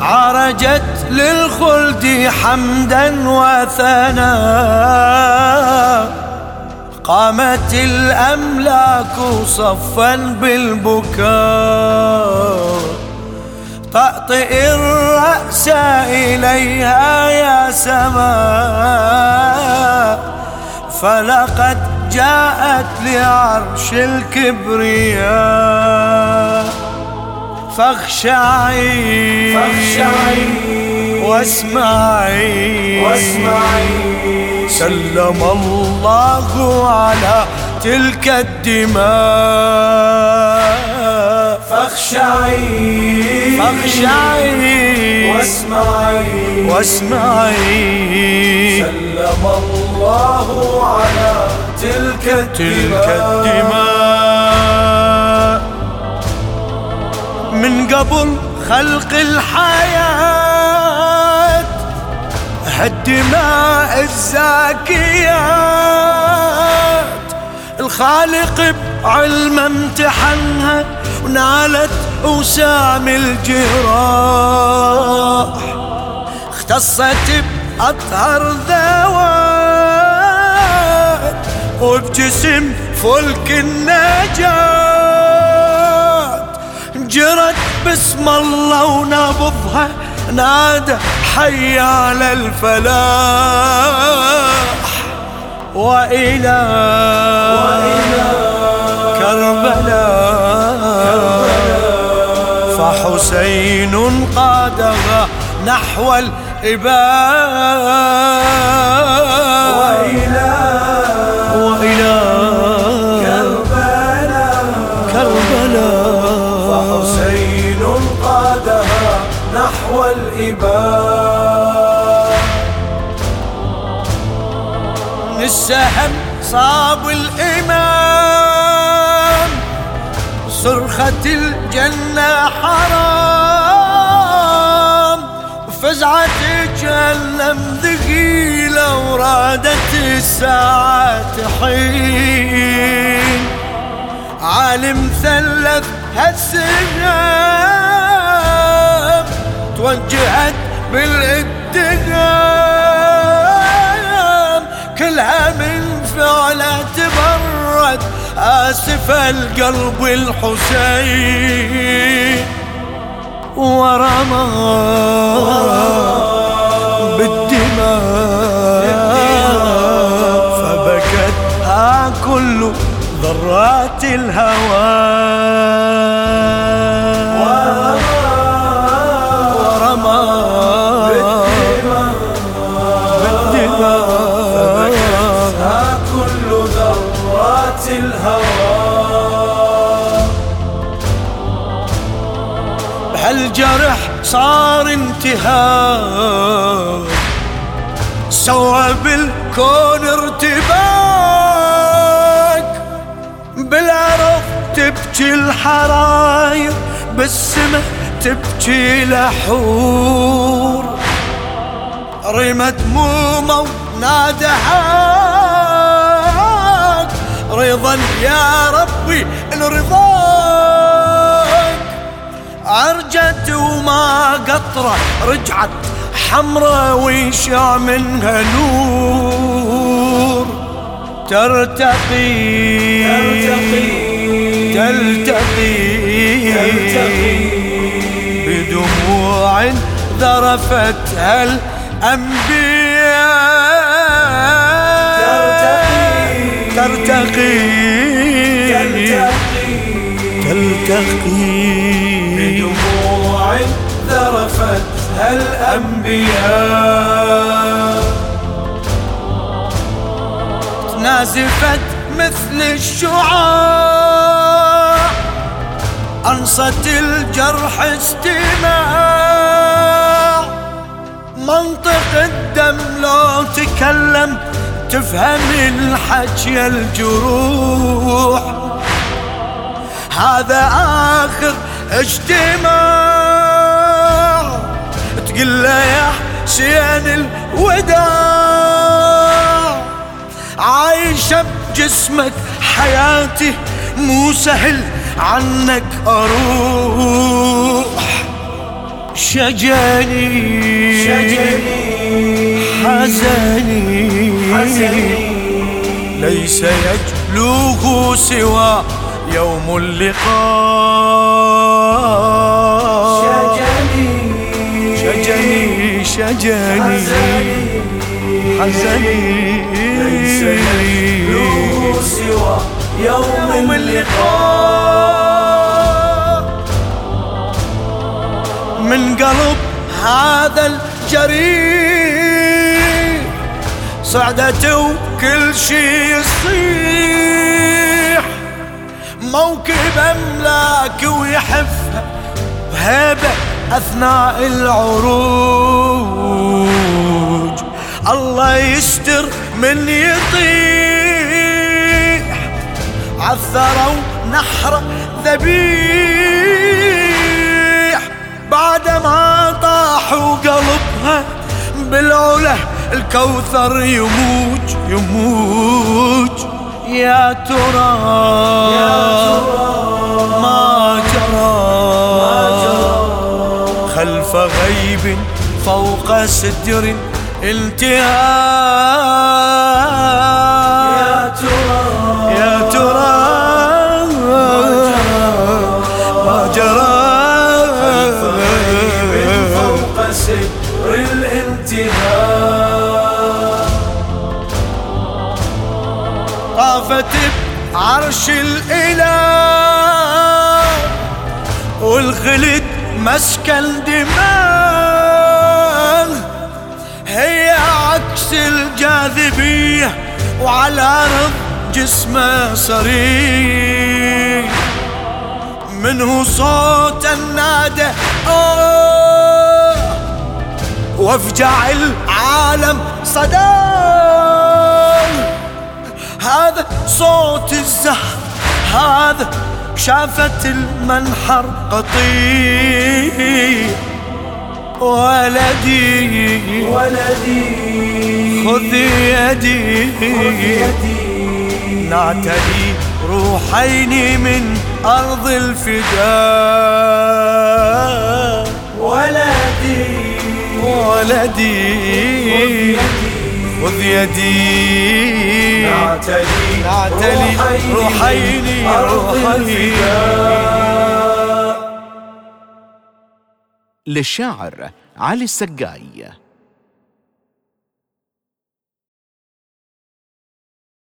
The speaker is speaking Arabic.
عاجت للخلد حمدا وثناء. قامت الأملاك صفا بالبكاء. طأطئ الرأس إليها يا سماء. فلقد جاءت لعرش الكبرياء. فاخشعي. فاخشعي. واسمعي. واسمعي. سلم الله على تلك الدماء. فاخشعي. فاخشعي. واسمعي. واسمعي. سلم الله على تلك تلك الدماء. من قبل خلق الحياة هالدماء الزاكيات. الخالق بعلم امتحنها ونالت وسام الجراح. اختصت بأطهر ذوات وبجسم فلك النجاة. جرت باسم الله ونبضها نادى حي على الفلاح. وإلى كربلاء. فحسين قادها نحو الإباء. نحو الإباء. السهم صاب الإمام صرخة الجنة حرام. وفزعة جهنم ثقيلة ورادت الساعة حين. عالم ثلث هالسهام توجهت بالاتهام كلها من فعله تبرد آسف القلب الحسين. ورمى بالدماء فبكتها كل ذرات الهوى. بالدماء ها كل ذرات الهوى. بهالجرح صار انتهاء؟ سوى بالكون ارتباك. بالارض تبكي الحراير بالسماء تبكي لحور رمت مومة ونادهاك رضا يا ربي رضاك عرجت وما قطرة رجعت حمرة ويشع منها نور. ترتقي ترتقي تلتقي بدموع ذرفتها الأنبياء ترتقي. تلتقي. بدموع ذرفتها الأنبياء نازفت مثل الشعاع. أنصت الجرح استماع. منطق الدم لو تكلم تفهم الحكي الجروح. هذا آخر اجتماع. تقول له يا حسين الوداع. عايشة بجسمك حياتي مو سهل عنك أروح. شجني شجني حزني. حزني. ليس يجلوه سوى يوم اللقاء. شجني شجني شجني. حزني. حزني. ليس يجلو سوى يوم اللقاء. من قلب هذا الجريح صعدته وكل شي يصيح. موكب أملاك ويحفها بهيبة أثناء العروج. الله يستر من يطيح. عثروا نحر ذبيح. ما طاح وقلبها بالعلا الكوثر يموج يموج. يا ترى ما جرى؟ خلف غيب فوق ستر التهاب. طافت بعرش الإله والخلد مسكن دماغ هي عكس الجاذبية وعلى الأرض جسمه صريح. منه صوت النادى وافجع العالم صدى هذا صوت الزهر هذا شافت المنحر قطيع ولدي ولدي خذ يدي. يدي. نعتلي روحين من أرض الفداء. ولدي ولدي. خذ يدي. نعتلي نعتلي روحين أرض روحين الفداء. للشاعر علي السقاي.